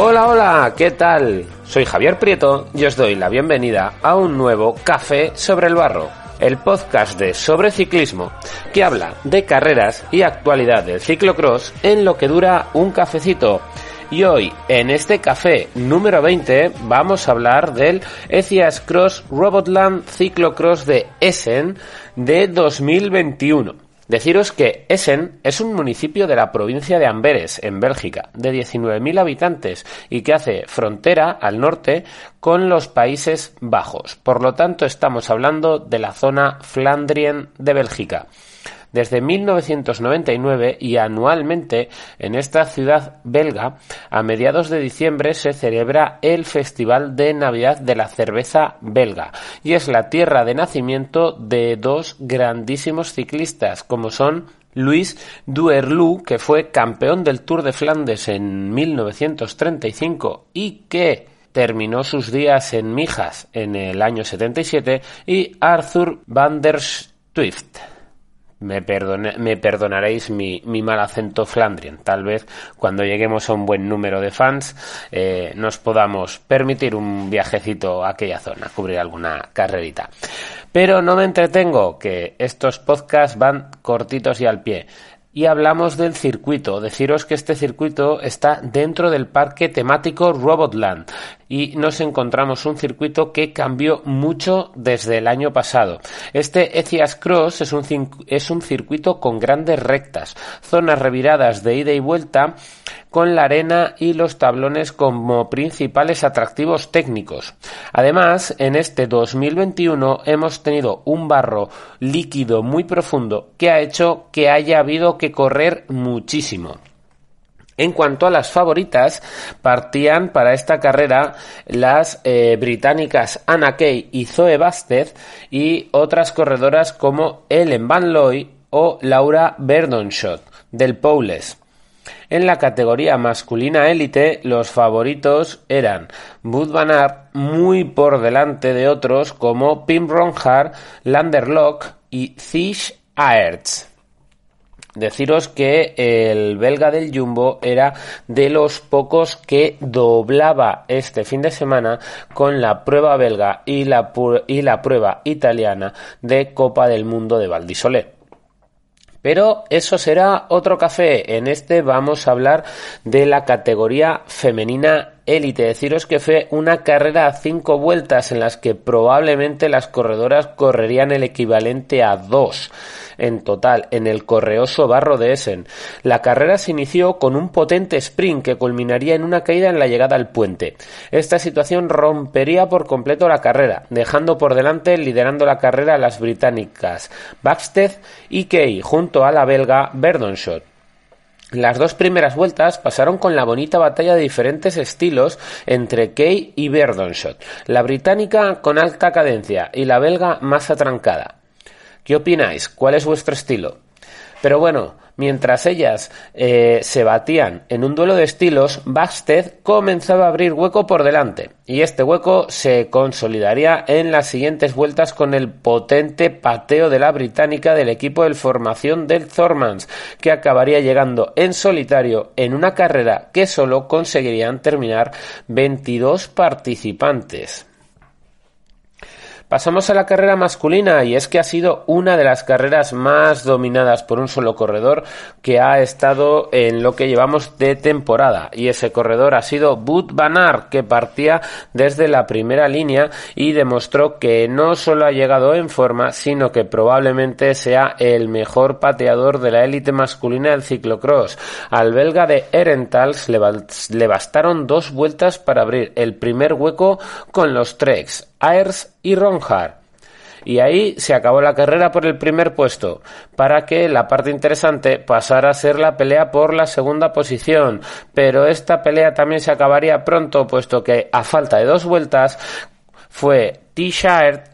Hola, hola, ¿qué tal? Soy Javier Prieto y os doy la bienvenida a un nuevo Café sobre el Barro, el podcast de Sobre Ciclismo que habla de carreras y actualidad del ciclocross en lo que dura un cafecito. Y hoy, en este café número 20, vamos a hablar del Ecias Cross Robotland Ciclocross de Essen de 2021. Deciros que Essen es un municipio de la provincia de Amberes, en Bélgica, de 19.000 habitantes y que hace frontera al norte con los Países Bajos. Por lo tanto, estamos hablando de la zona Flandrien de Bélgica. Desde 1999 y anualmente en esta ciudad belga, a mediados de diciembre se celebra el Festival de Navidad de la Cerveza Belga y es la tierra de nacimiento de dos grandísimos ciclistas como son Luis Duerlu, que fue campeón del Tour de Flandes en 1935 y que terminó sus días en Mijas en el año 77, y Arthur van der Swift. Me, perdone- me perdonaréis mi, mal acento flandrien. Tal vez cuando lleguemos a un buen número de fans eh, nos podamos permitir un viajecito a aquella zona, cubrir alguna carrerita. Pero no me entretengo, que estos podcasts van cortitos y al pie. Y hablamos del circuito. Deciros que este circuito está dentro del parque temático Robotland y nos encontramos un circuito que cambió mucho desde el año pasado. Este Ecias Cross es un, es un circuito con grandes rectas, zonas reviradas de ida y vuelta con la arena y los tablones como principales atractivos técnicos. Además, en este 2021 hemos tenido un barro líquido muy profundo que ha hecho que haya habido que correr muchísimo. En cuanto a las favoritas, partían para esta carrera las eh, británicas Anna Kay y Zoe Bastet y otras corredoras como Ellen Van Looy o Laura Verdonschot del Powles. En la categoría masculina élite, los favoritos eran Bud Van Aert muy por delante de otros como Pim Ronhard, Landerlock y Thish Aerts. Deciros que el belga del Jumbo era de los pocos que doblaba este fin de semana con la prueba belga y la, y la prueba italiana de Copa del Mundo de Valdisolé. Pero eso será otro café. En este vamos a hablar de la categoría femenina élite. Deciros que fue una carrera a cinco vueltas en las que probablemente las corredoras correrían el equivalente a dos en total en el correoso barro de Essen. La carrera se inició con un potente sprint que culminaría en una caída en la llegada al puente. Esta situación rompería por completo la carrera, dejando por delante liderando la carrera a las británicas Baxted y Kay junto a la belga Verdonschot. Las dos primeras vueltas pasaron con la bonita batalla de diferentes estilos entre Kay y Verdonschot, la británica con alta cadencia y la belga más atrancada. ¿Qué opináis? ¿Cuál es vuestro estilo? Pero bueno, Mientras ellas eh, se batían en un duelo de estilos, Basted comenzaba a abrir hueco por delante, y este hueco se consolidaría en las siguientes vueltas con el potente pateo de la británica del equipo de formación del Thormans, que acabaría llegando en solitario en una carrera que solo conseguirían terminar 22 participantes. Pasamos a la carrera masculina y es que ha sido una de las carreras más dominadas por un solo corredor que ha estado en lo que llevamos de temporada y ese corredor ha sido Bud Van Aert que partía desde la primera línea y demostró que no solo ha llegado en forma sino que probablemente sea el mejor pateador de la élite masculina del ciclocross. Al belga de Erentals le, bastaron dos vueltas para abrir el primer hueco con los Treks Ayers y Ronjar. Y ahí se acabó la carrera por el primer puesto, para que la parte interesante pasara a ser la pelea por la segunda posición. Pero esta pelea también se acabaría pronto, puesto que a falta de dos vueltas fue T.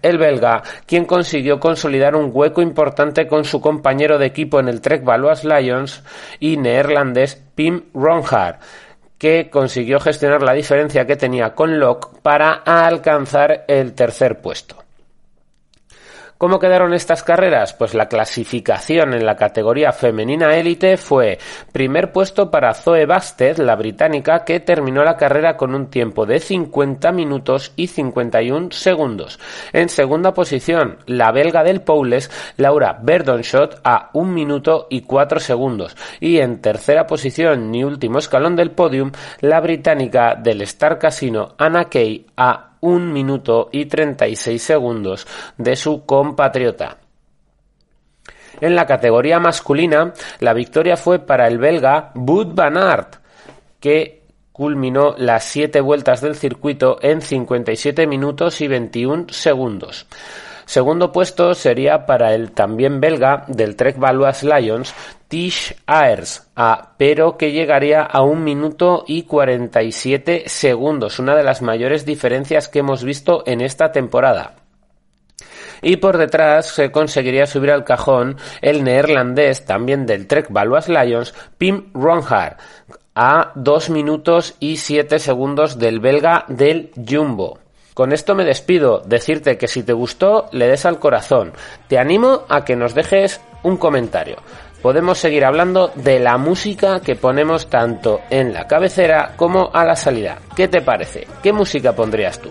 El belga, quien consiguió consolidar un hueco importante con su compañero de equipo en el Trek Valois Lions y neerlandés Pim Ronjar que consiguió gestionar la diferencia que tenía con Locke para alcanzar el tercer puesto. ¿Cómo quedaron estas carreras? Pues la clasificación en la categoría femenina élite fue primer puesto para Zoe Basted, la británica, que terminó la carrera con un tiempo de 50 minutos y 51 segundos. En segunda posición, la belga del Poules, Laura Verdonshot, a 1 minuto y 4 segundos. Y en tercera posición, ni último escalón del podium, la británica del Star Casino, Anna Kay, a un minuto y 36 segundos de su compatriota. En la categoría masculina, la victoria fue para el belga Bud Van Aert, que culminó las siete vueltas del circuito en 57 minutos y 21 segundos. Segundo puesto sería para el también belga del Trek Valois Lions, Tish Ayers, pero que llegaría a un minuto y 47 segundos, una de las mayores diferencias que hemos visto en esta temporada y por detrás se conseguiría subir al cajón el neerlandés también del Trek Valois Lions, Pim Ronhard, a 2 minutos y 7 segundos del belga del Jumbo. Con esto me despido, decirte que si te gustó, le des al corazón. Te animo a que nos dejes un comentario. Podemos seguir hablando de la música que ponemos tanto en la cabecera como a la salida. ¿Qué te parece? ¿Qué música pondrías tú?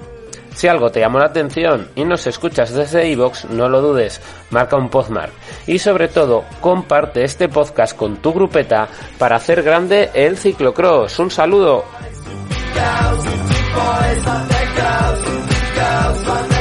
Si algo te llamó la atención y nos escuchas desde iVoox, no lo dudes, marca un postmark. Y sobre todo, comparte este podcast con tu grupeta para hacer grande el ciclocross. Un saludo. Gazan, Gazan.